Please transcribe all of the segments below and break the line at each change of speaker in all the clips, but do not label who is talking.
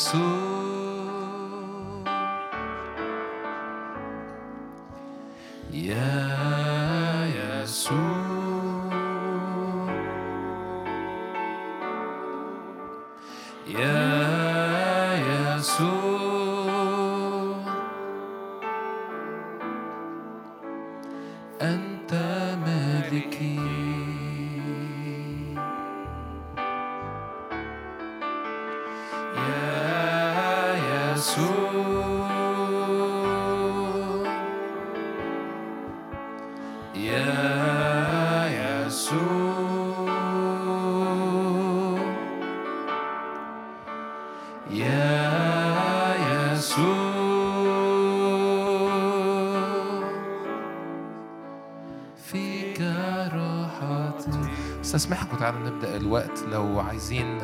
يا يسوع استسمحك وتعالى نبدأ الوقت. لو عايزين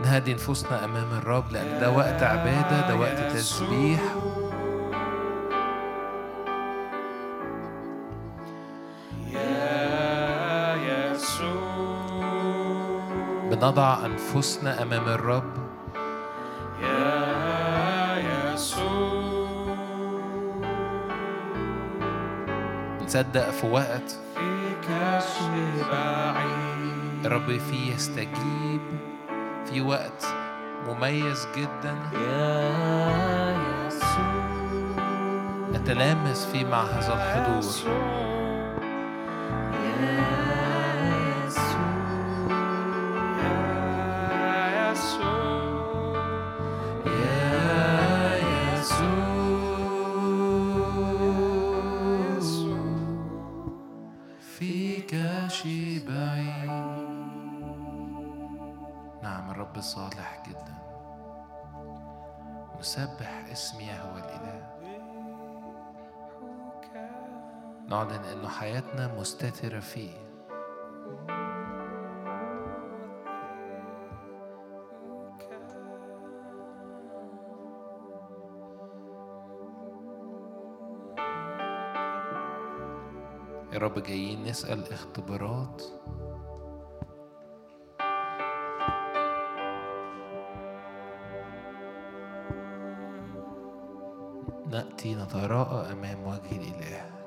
نهدي نفوسنا أمام الرب لأن ده وقت عبادة ده وقت تسبيح. بنضع أنفسنا أمام الرب.
يا يسوع
نصدق في وقت. الرب فيه يستجيب في وقت مميز جدا.
يا يسوع.
نتلامس فيه مع هذا الحضور. حياتنا مستترة فيه. يا رب جايين نسأل اختبارات. نأتي نتراءى أمام وجه الإله.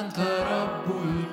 أنت رب الكل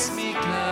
ask me, God.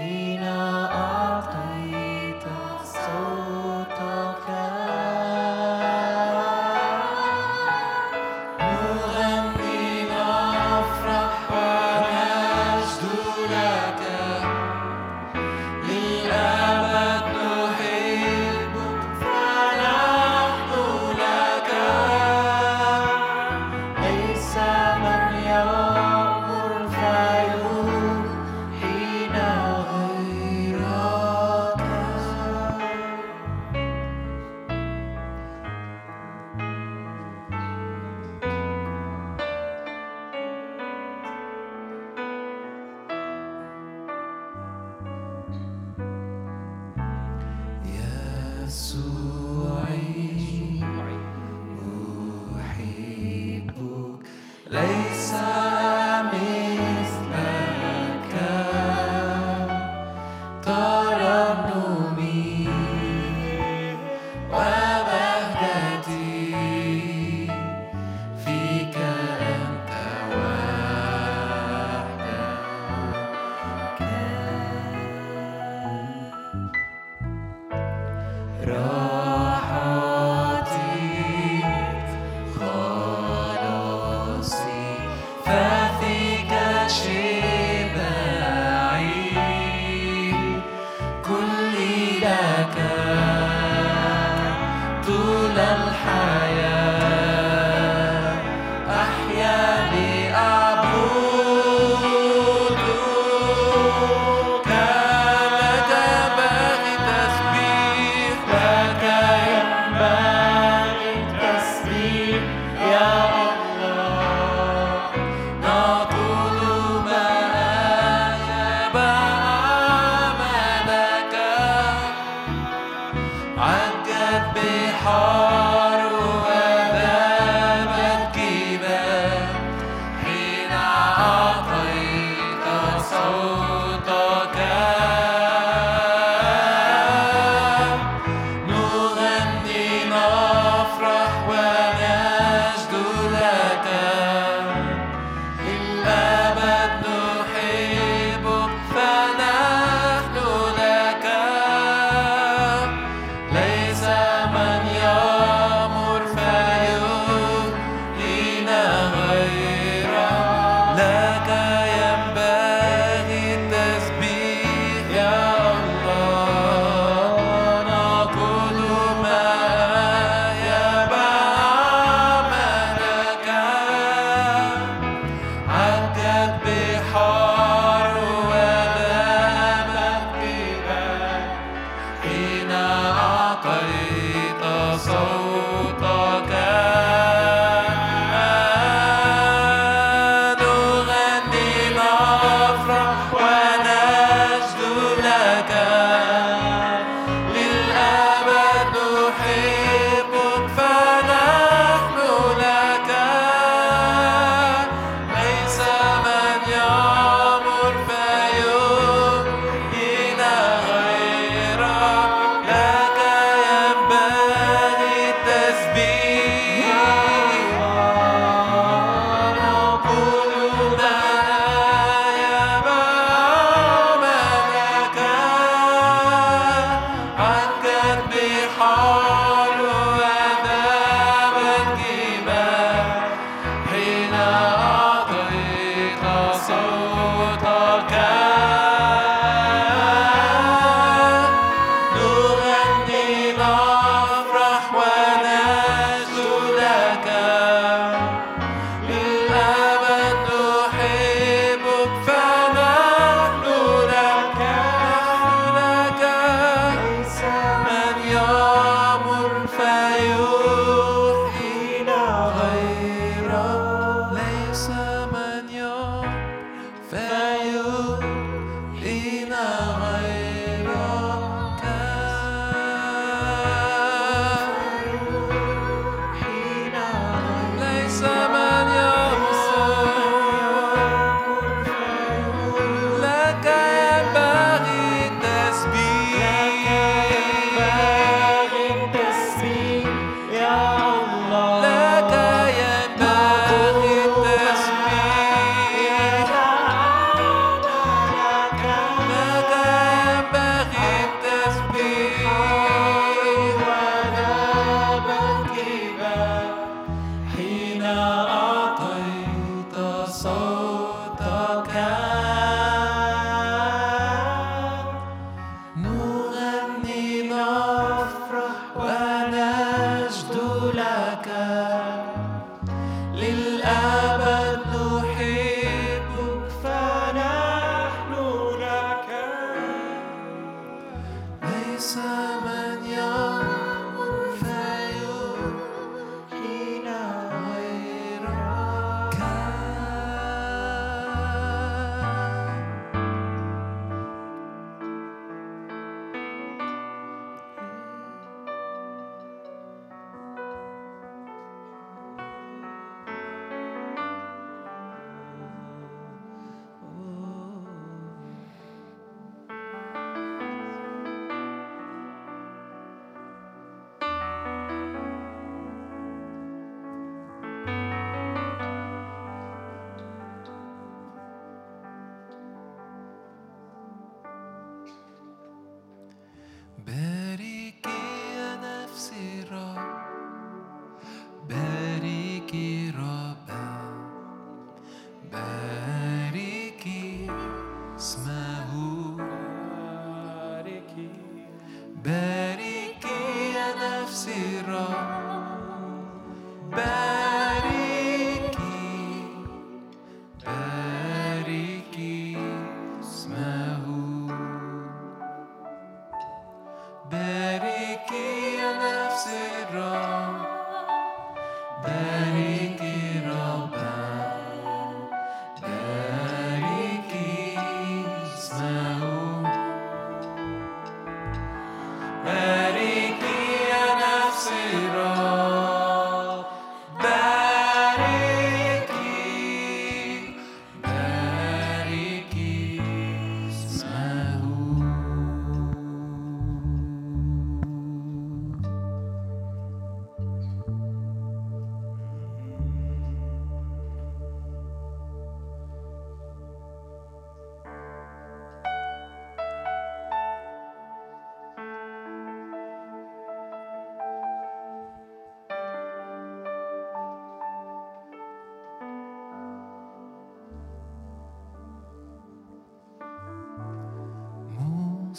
Mm.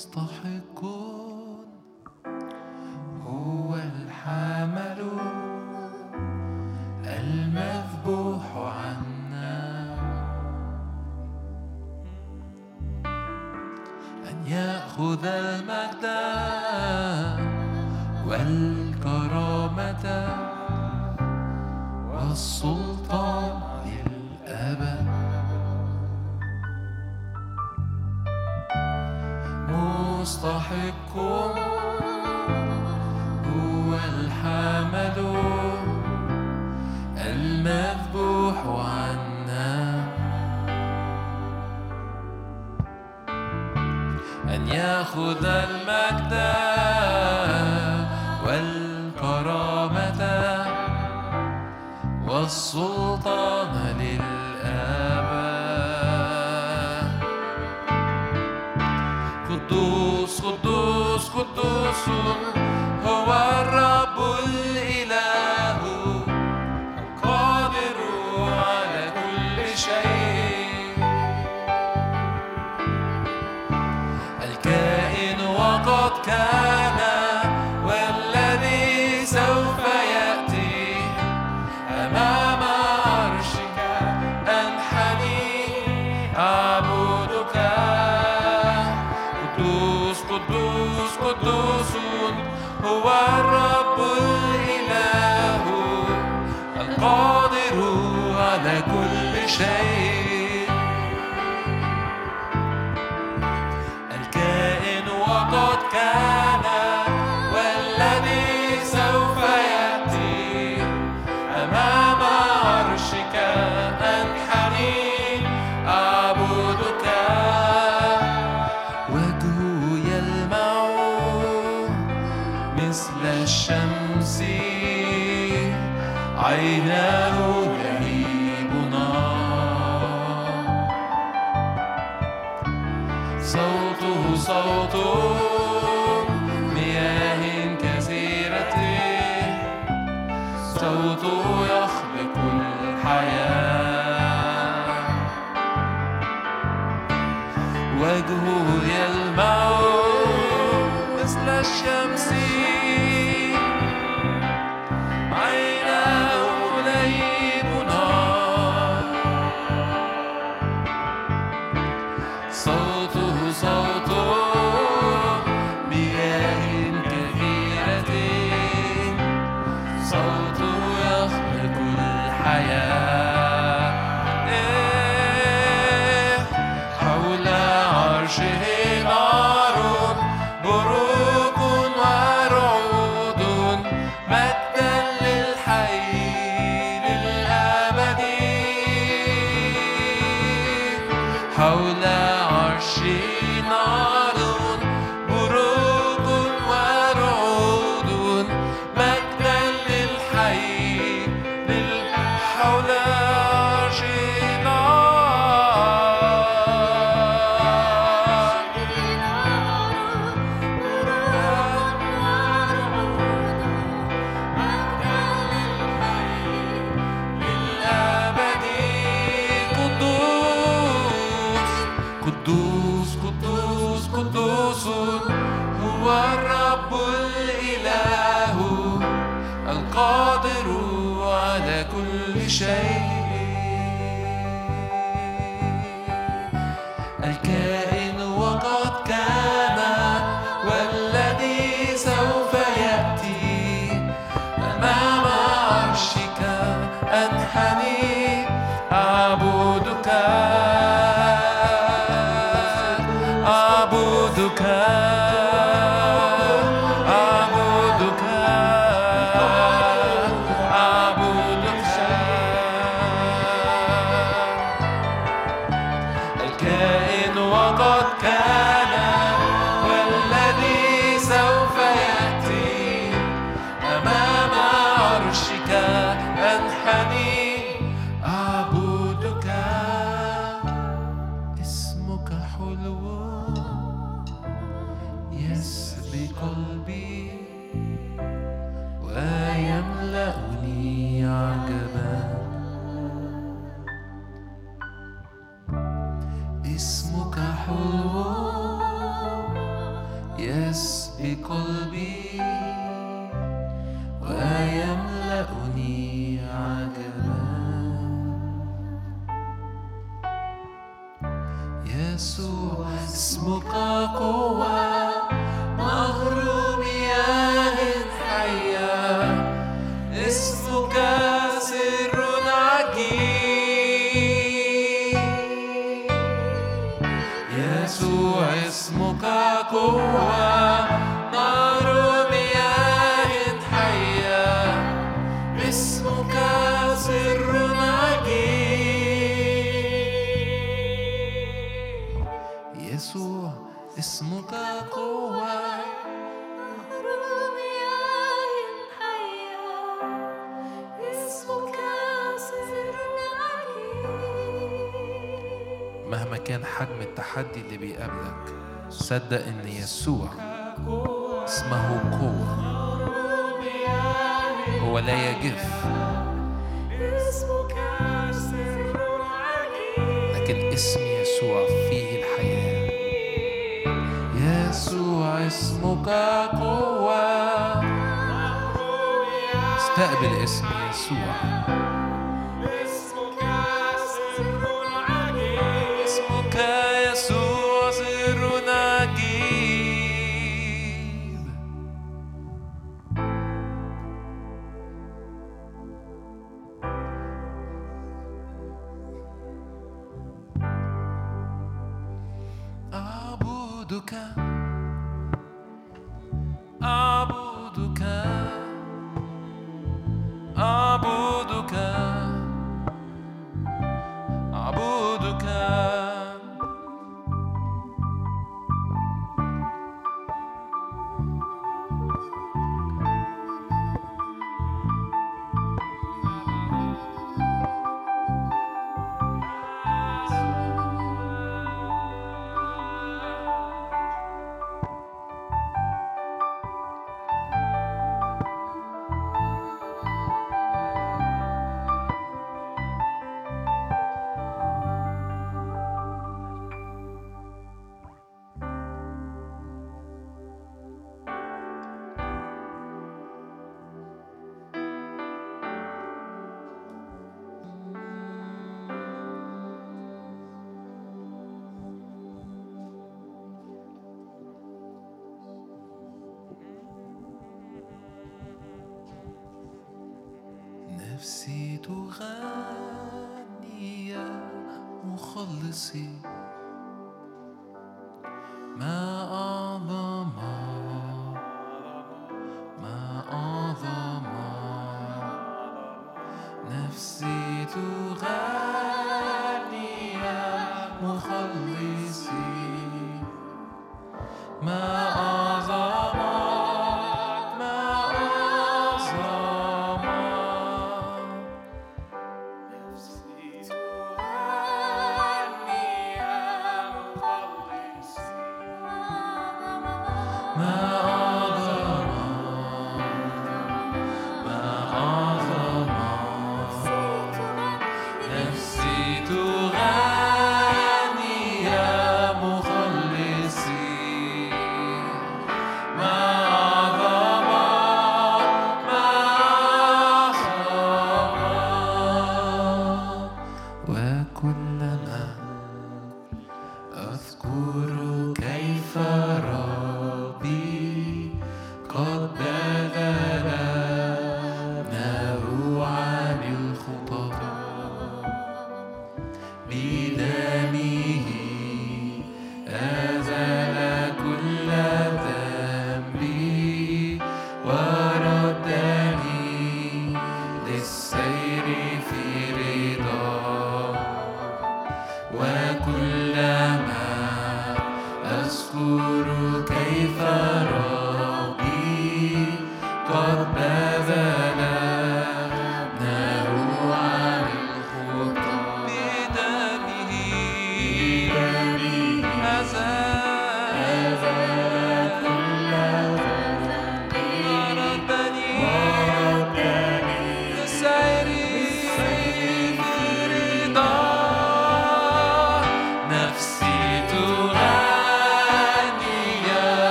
مستحق Kudus, Kudus, Kudusun, Hawa كل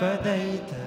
فديتنا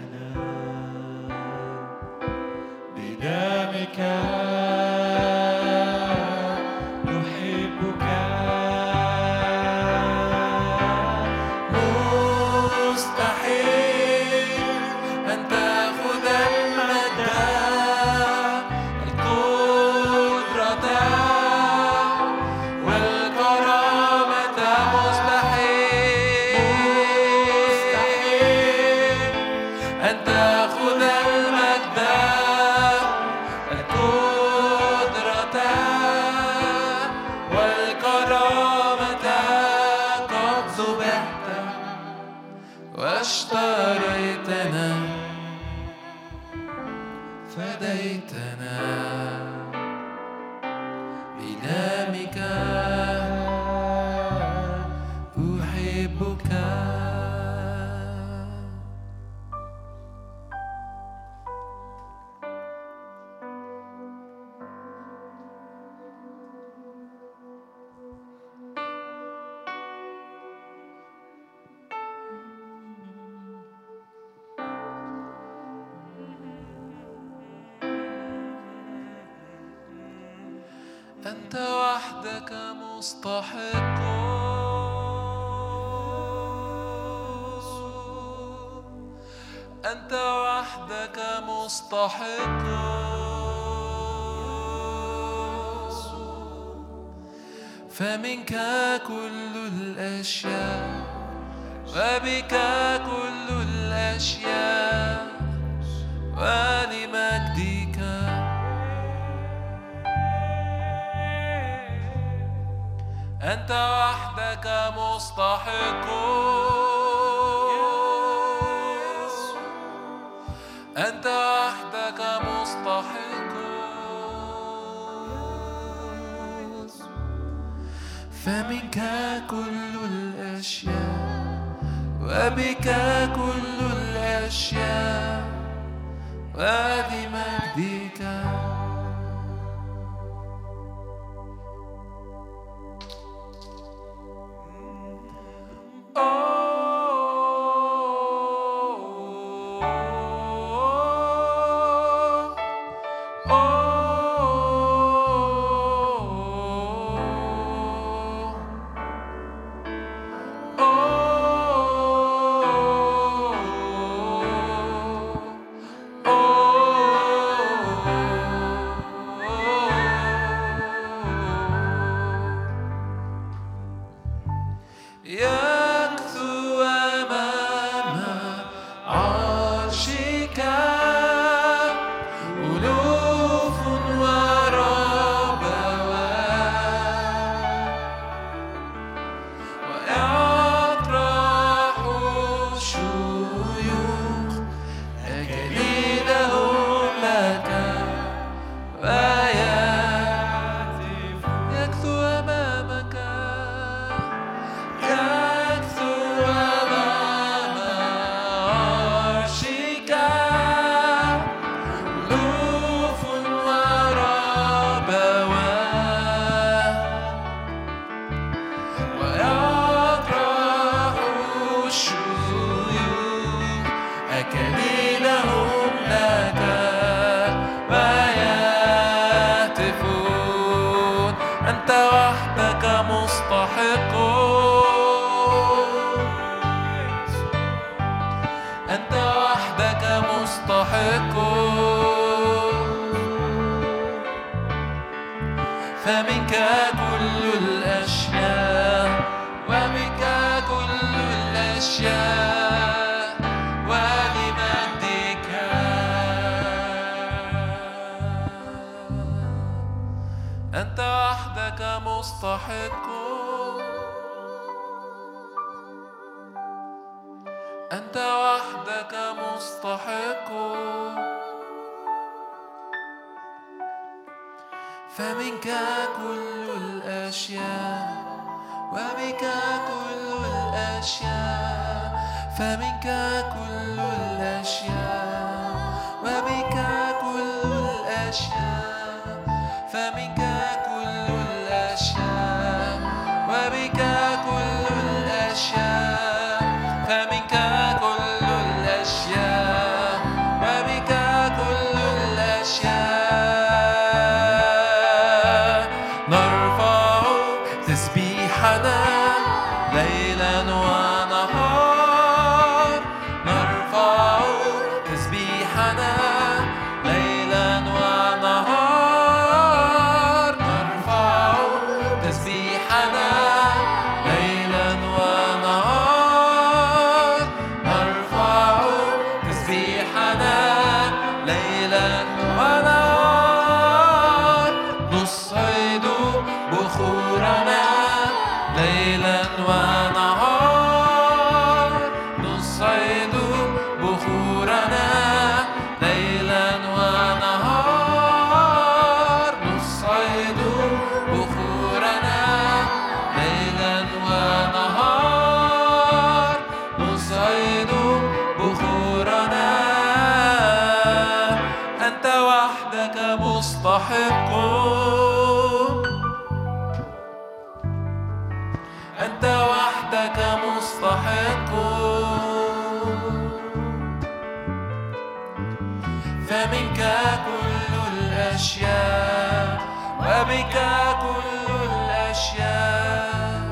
وبك كل الأشياء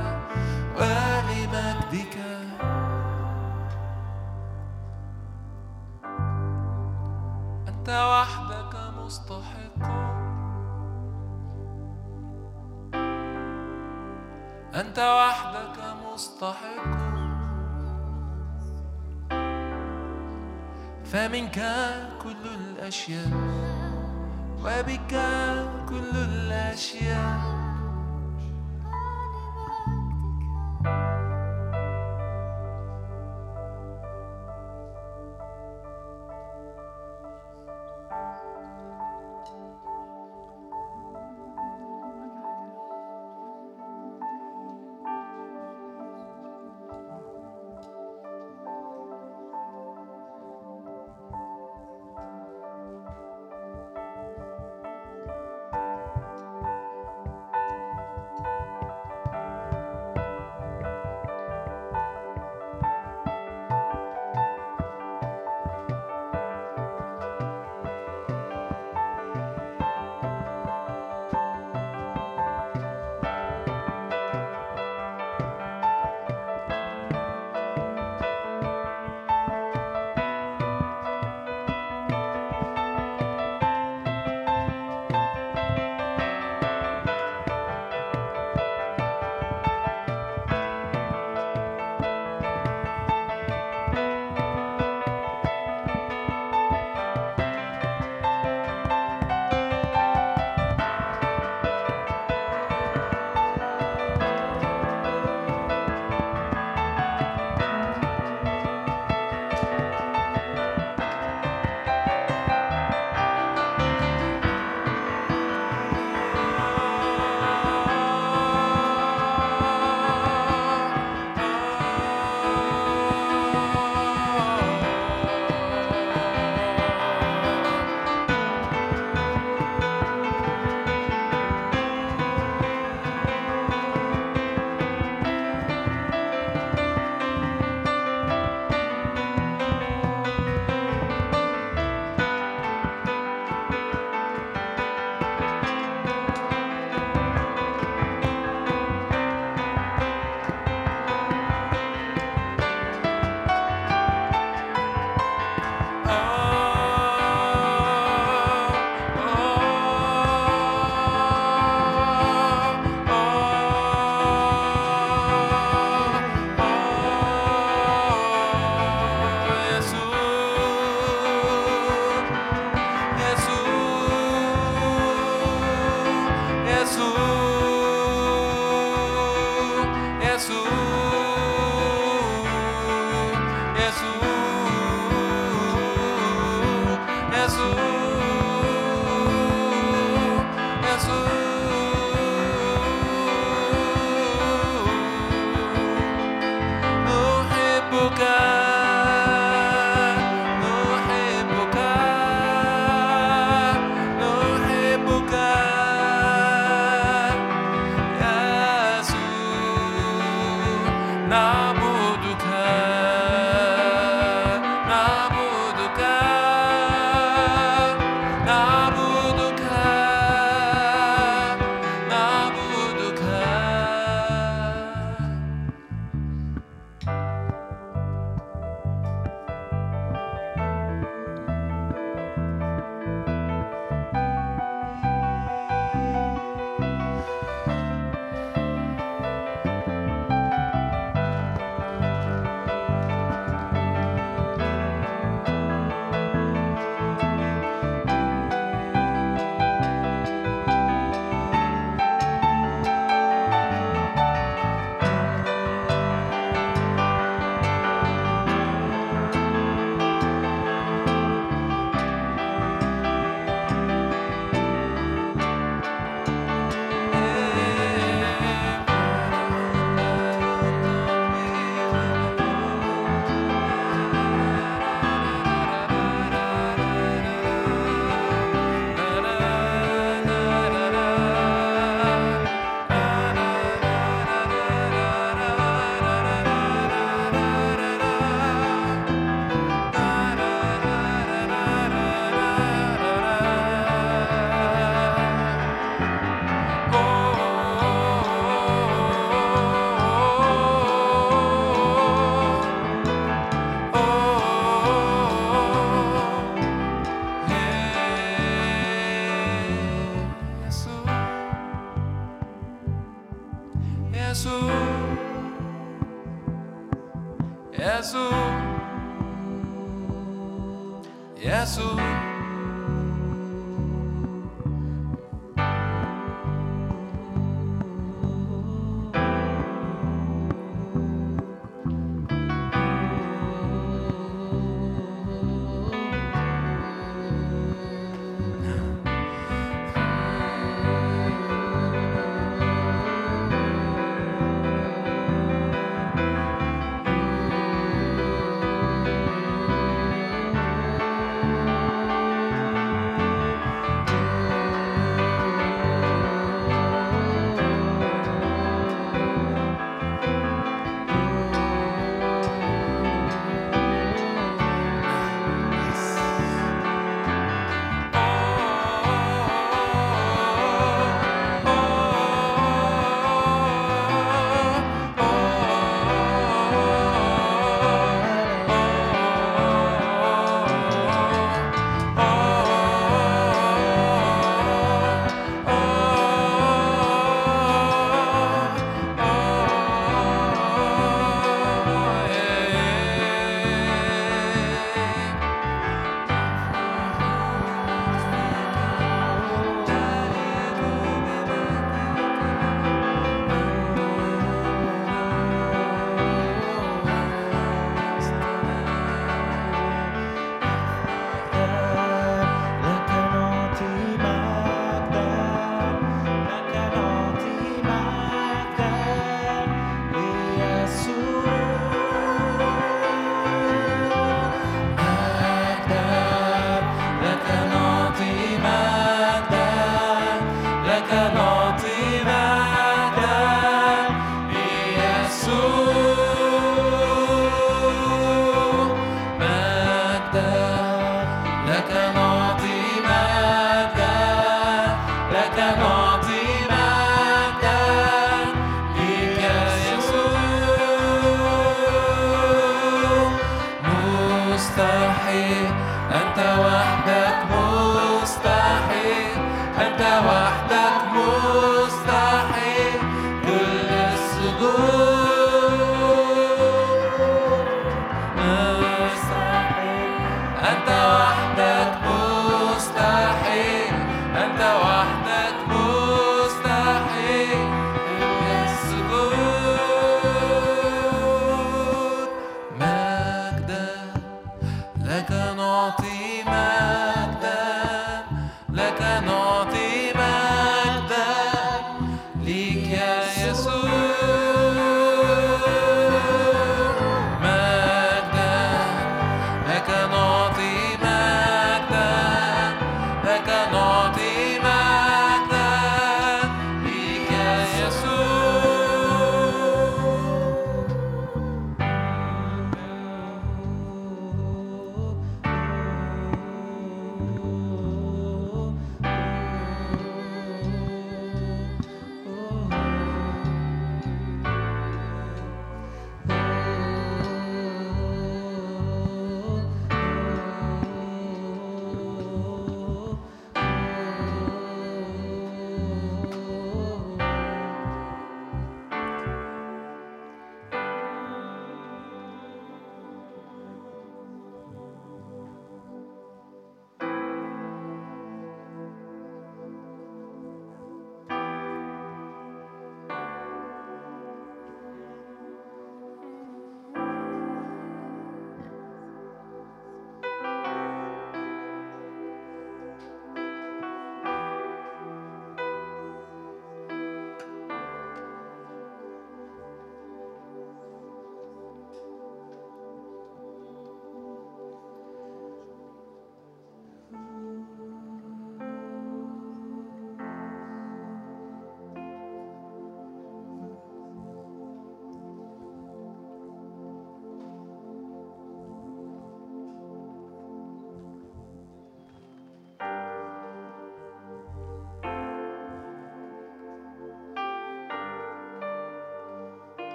ولمجدك أنت وحدك مستحق. أنت وحدك مستحق. فمنك كل الأشياء. وبك كل الأشياء.
يسوع.
يسوع.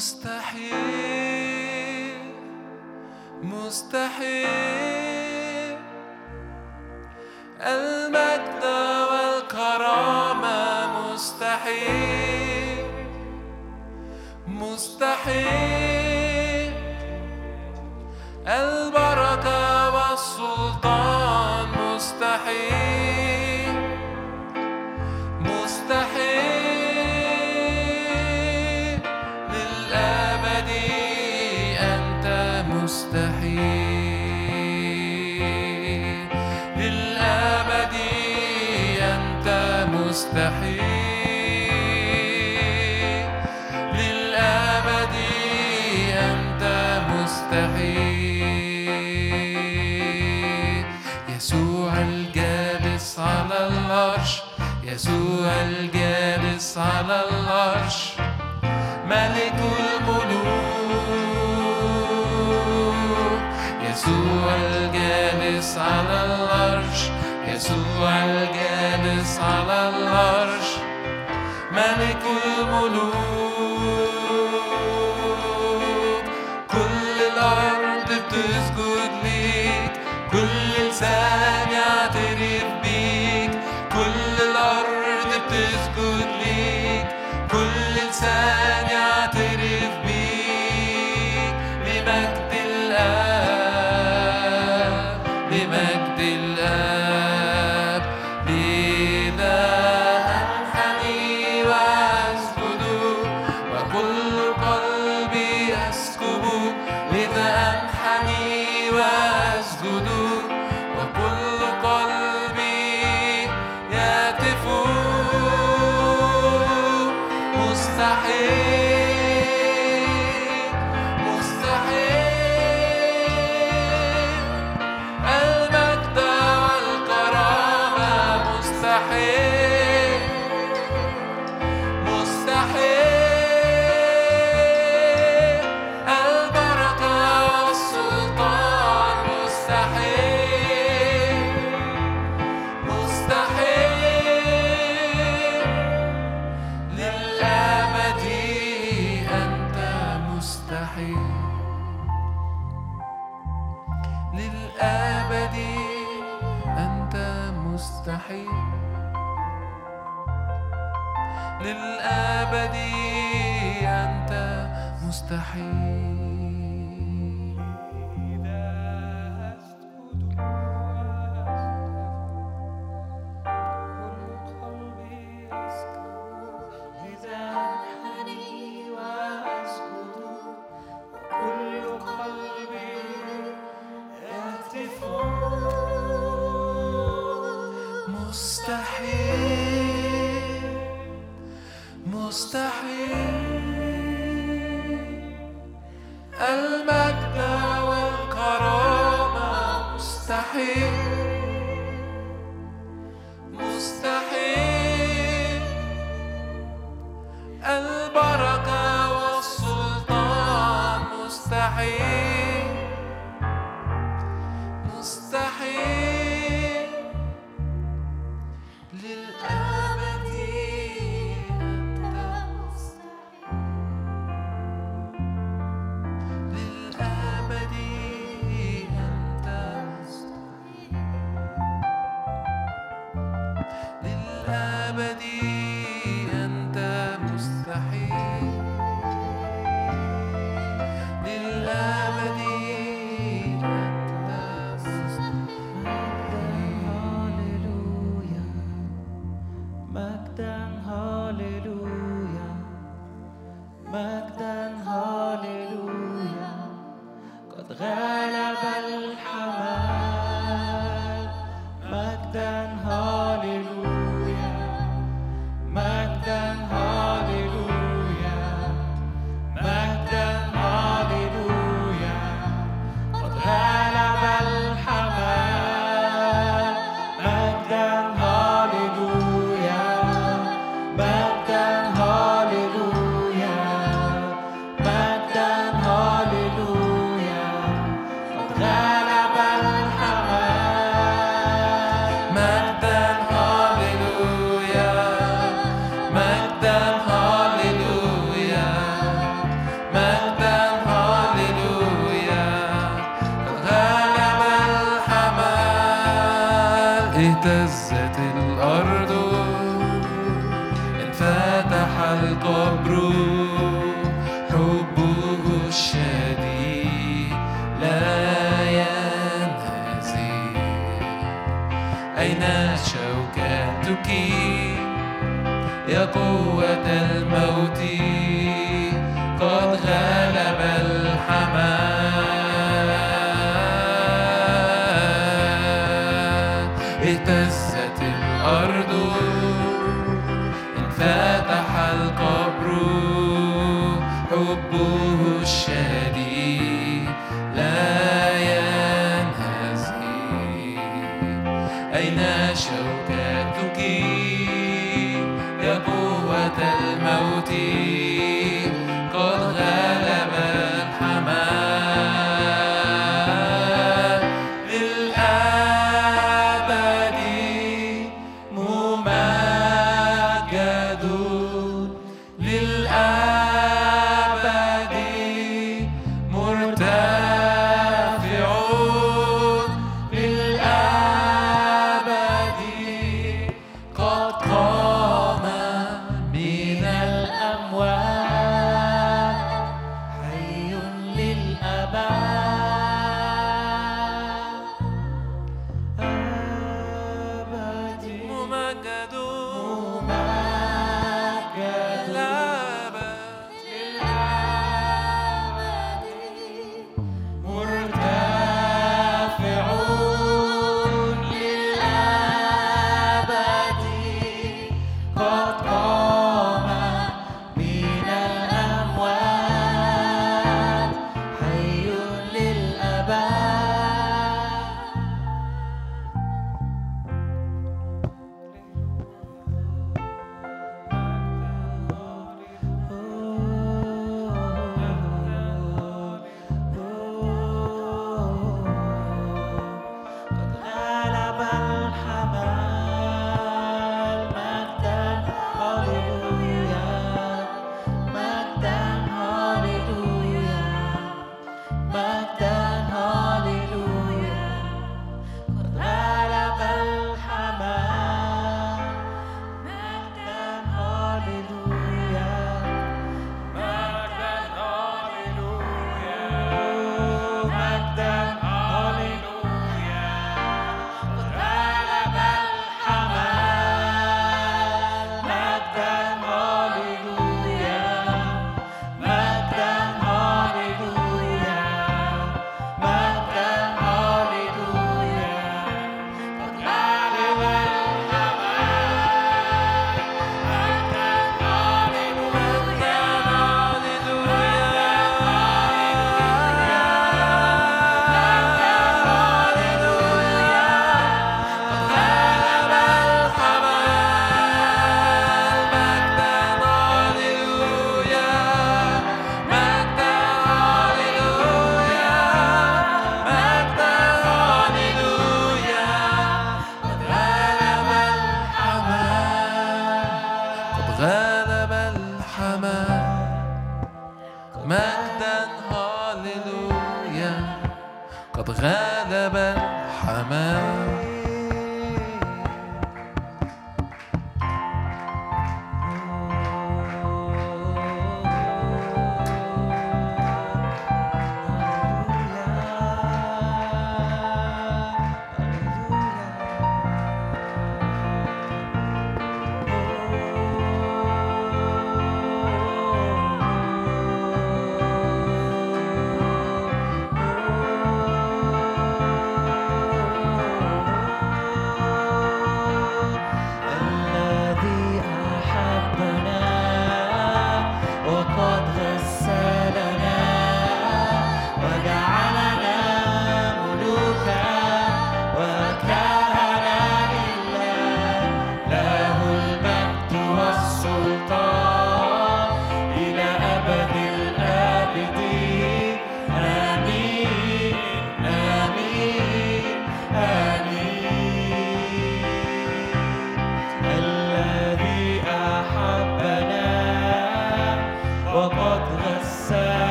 مستحيل مستحيل. يسوع الجالس على العرش. ملك الملوك يسوع الجالس على العرش. يسوع الجالس على العرش. ملك الملوك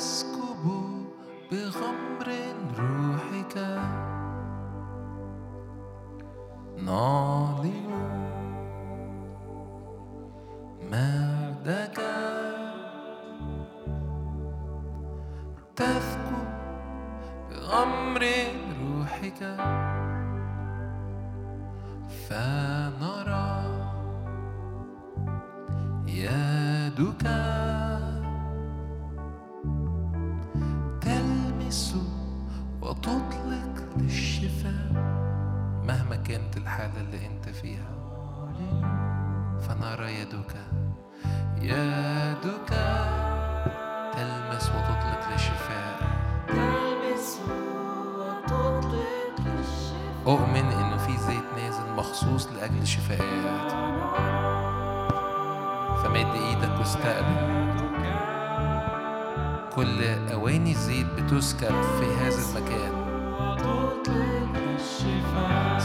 escuro.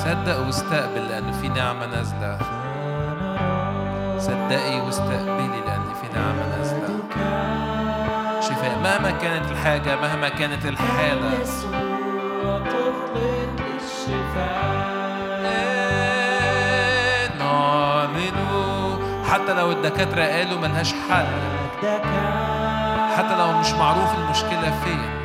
صدق واستقبل لأن في نعمة نازلة. صدقي واستقبلي لأن في نعمة نازلة. شفاء مهما كانت الحاجة مهما كانت نعلن حتى لو الدكاترة قالوا ملهاش حل. حتى لو مش معروف المشكلة فين.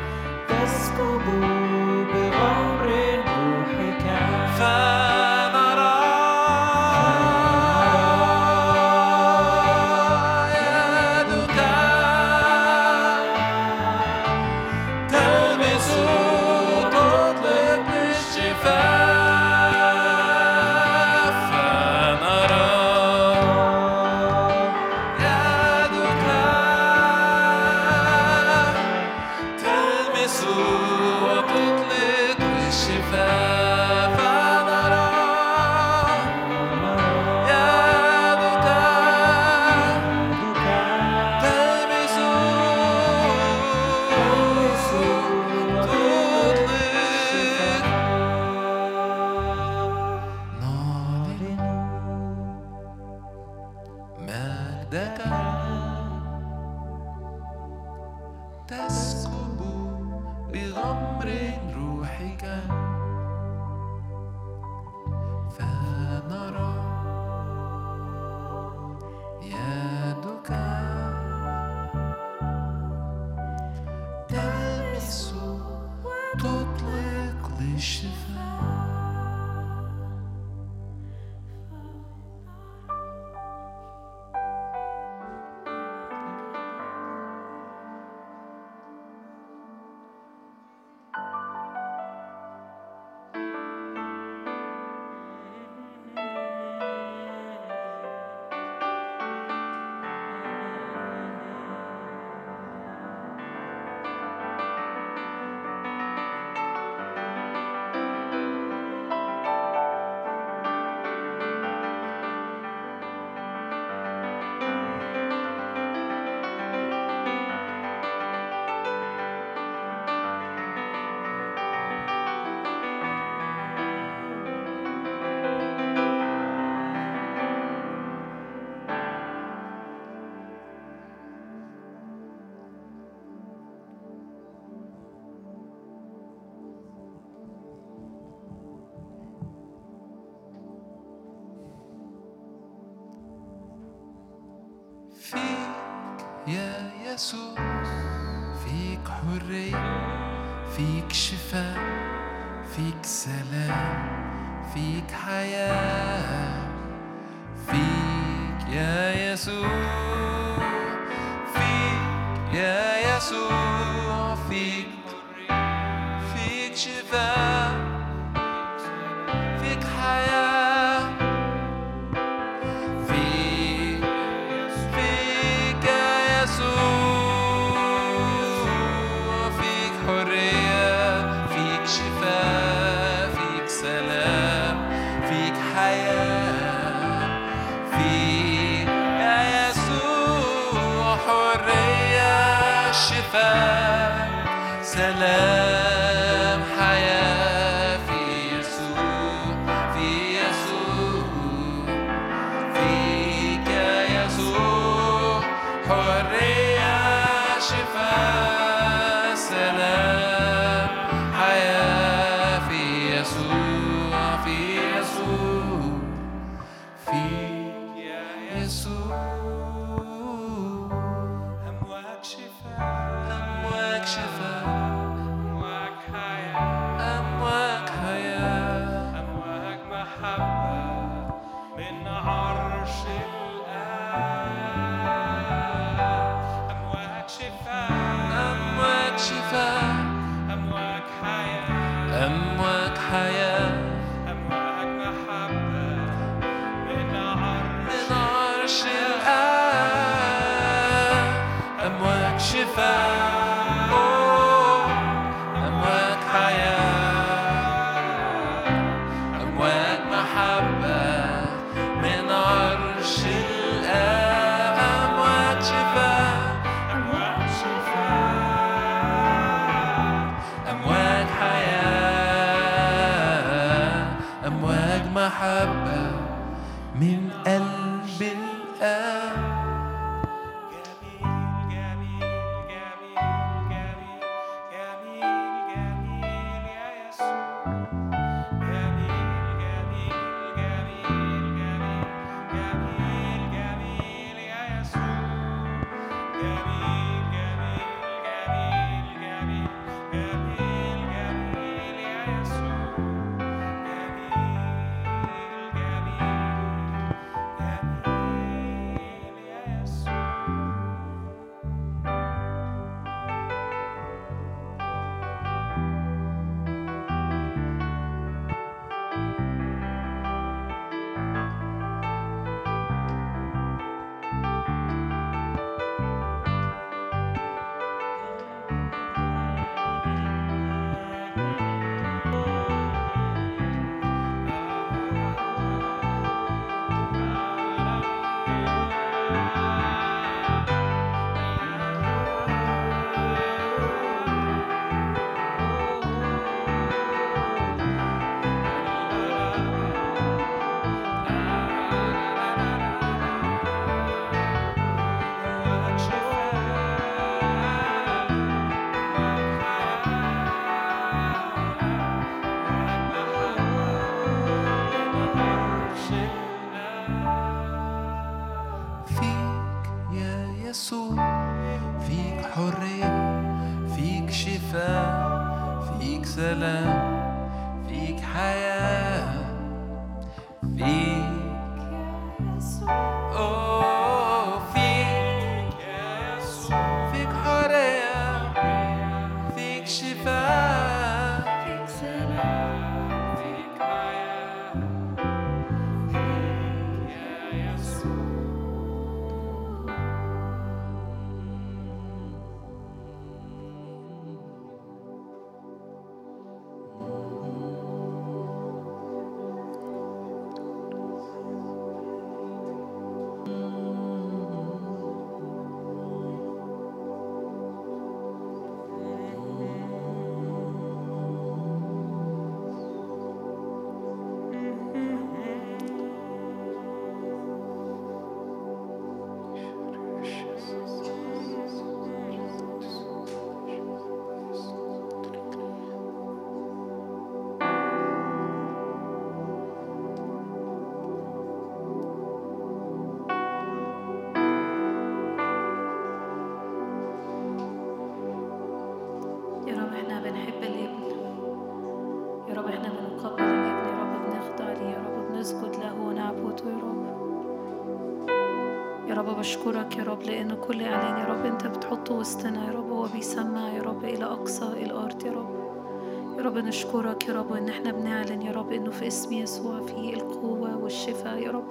是 فيك شفاء فيك سلام فيك حياة فيك يا يسوع.
Bye. بشكرك يا رب لأن كل إعلان يا رب أنت بتحطه وسطنا يا رب هو بيسمع يا رب إلى أقصى الأرض يا رب يا رب نشكرك يا رب إن إحنا بنعلن يا رب إنه في اسم يسوع فيه القوة والشفاء يا رب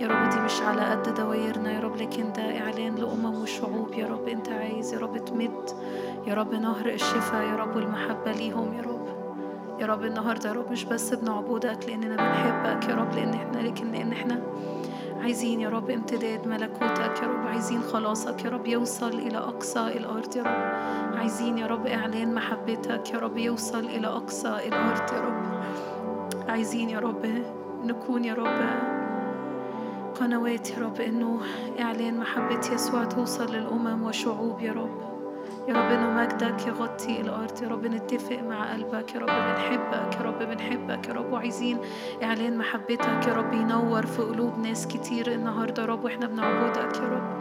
يا رب دي مش على قد دوايرنا يا رب لكن ده إعلان لأمم وشعوب يا رب أنت عايز يا رب تمد يا رب نهر الشفاء يا رب والمحبة ليهم يا رب يا رب النهاردة يا رب مش بس بنعبدك لأننا بنحبك يا رب لأن إحنا لكن لأن إحنا عايزين يا رب امتداد ملكوتك يا رب. عايزين خلاصك يا رب يوصل إلى أقصى الأرض يا رب. عايزين يا رب إعلان محبتك يا رب يوصل إلى أقصى الأرض يا رب. عايزين يا رب نكون يا رب قنوات يا رب إنه إعلان محبة يسوع توصل للأمم وشعوب يا رب. يا رب إنه مجدك يغطي الأرض يا رب نتفق مع قلبك يا رب بنحبك يا رب بنحبك يا رب وعايزين إعلان محبتك يا رب ينور في قلوب ناس كتير النهاردة يا رب وإحنا بنعبدك يا رب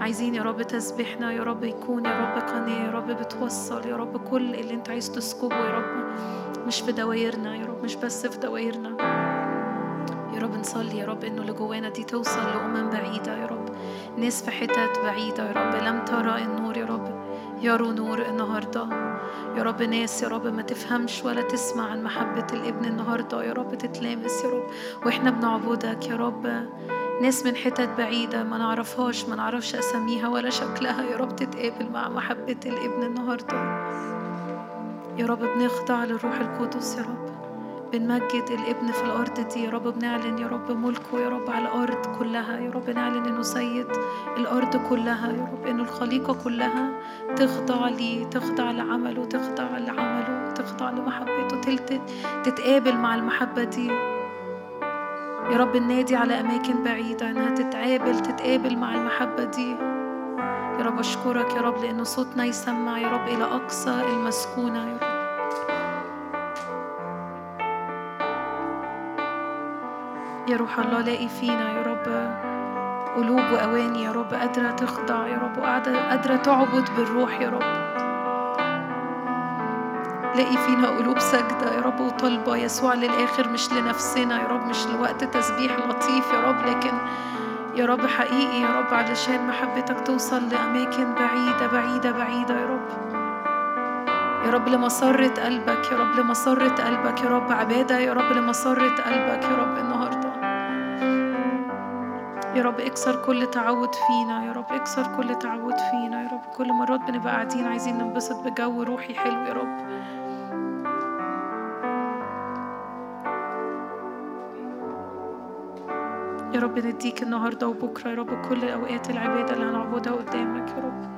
عايزين يا رب تسبيحنا يا رب يكون يا رب قناة يا رب بتوصل يا رب كل اللي أنت عايز تسكبه يا رب مش في دوايرنا يا رب مش بس في دوايرنا يا رب نصلي يا رب انه اللي جوانا دي توصل لأمم بعيدة يا رب ناس في حتت بعيدة يا رب لم ترى النور يا رب يروا نور النهاردة. يا رب ناس يا رب ما تفهمش ولا تسمع عن محبة الابن النهاردة. يا رب تتلامس يا رب. وإحنا بنعبدك يا رب. ناس من حتت بعيدة ما نعرفهاش ما نعرفش أساميها ولا شكلها. يا رب تتقابل مع محبة الابن النهاردة. يا رب بنخضع للروح القدس يا رب. بنمجد الابن في الأرض دي. يا رب بنعلن يا رب ملكه يا رب على الأرض كلها. يا رب نعلن إنه سيد الأرض كلها. يا رب إنه الخليقة كلها تخضع ليه تخضع لعمله تخضع لعمله تخضع لمحبته. تلت تتقابل مع المحبة دي. يا رب النادي على أماكن بعيدة إنها تتقابل تتقابل مع المحبة دي. يا رب أشكرك يا رب لأنه صوتنا يسمع. يا رب إلى أقصى المسكونة. يا رب. يا روح الله لاقي فينا يا رب. قلوب وأواني يا رب قادرة تخضع يا رب قادرة تعبد بالروح يا رب. لاقي فينا قلوب ساجدة يا رب وطالبة يسوع للآخر مش لنفسنا يا رب مش لوقت تسبيح لطيف يا رب لكن يا رب حقيقي يا رب علشان محبتك توصل لأماكن بعيدة بعيدة بعيدة يا رب. يا رب لمسرة قلبك يا رب لمسرة قلبك يا رب. عبادة يا رب لمسرة قلبك يا رب النهاردة. يا رب اكسر كل تعود فينا يا رب اكسر كل تعود فينا يا رب كل مرات بنبقى قاعدين عايزين ننبسط بجو روحي حلو يا رب. يا رب نديك النهارده وبكرة يا رب كل أوقات العبادة اللي هنعبدها قدامك يا رب.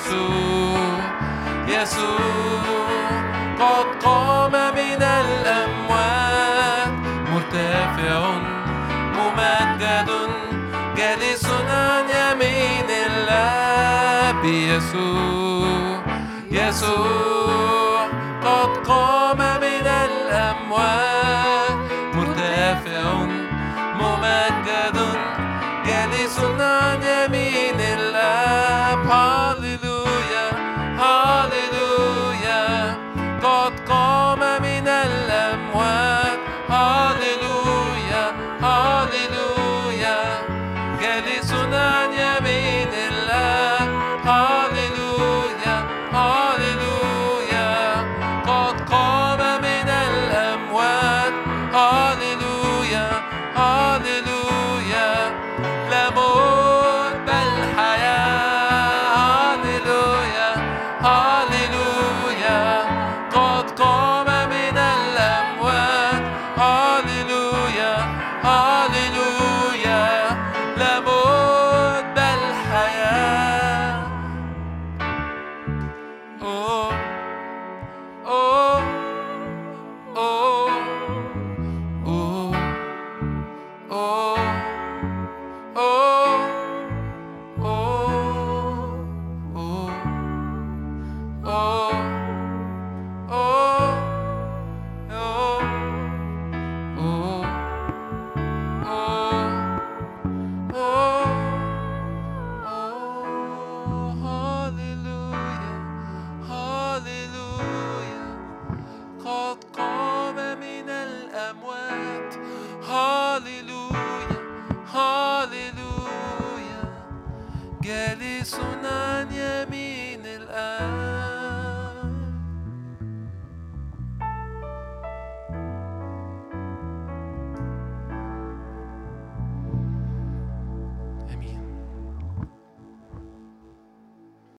يسوع يسوع قد قام من الأموات مرتفع ممجد جالس عن يمين الله يسوع يسوع.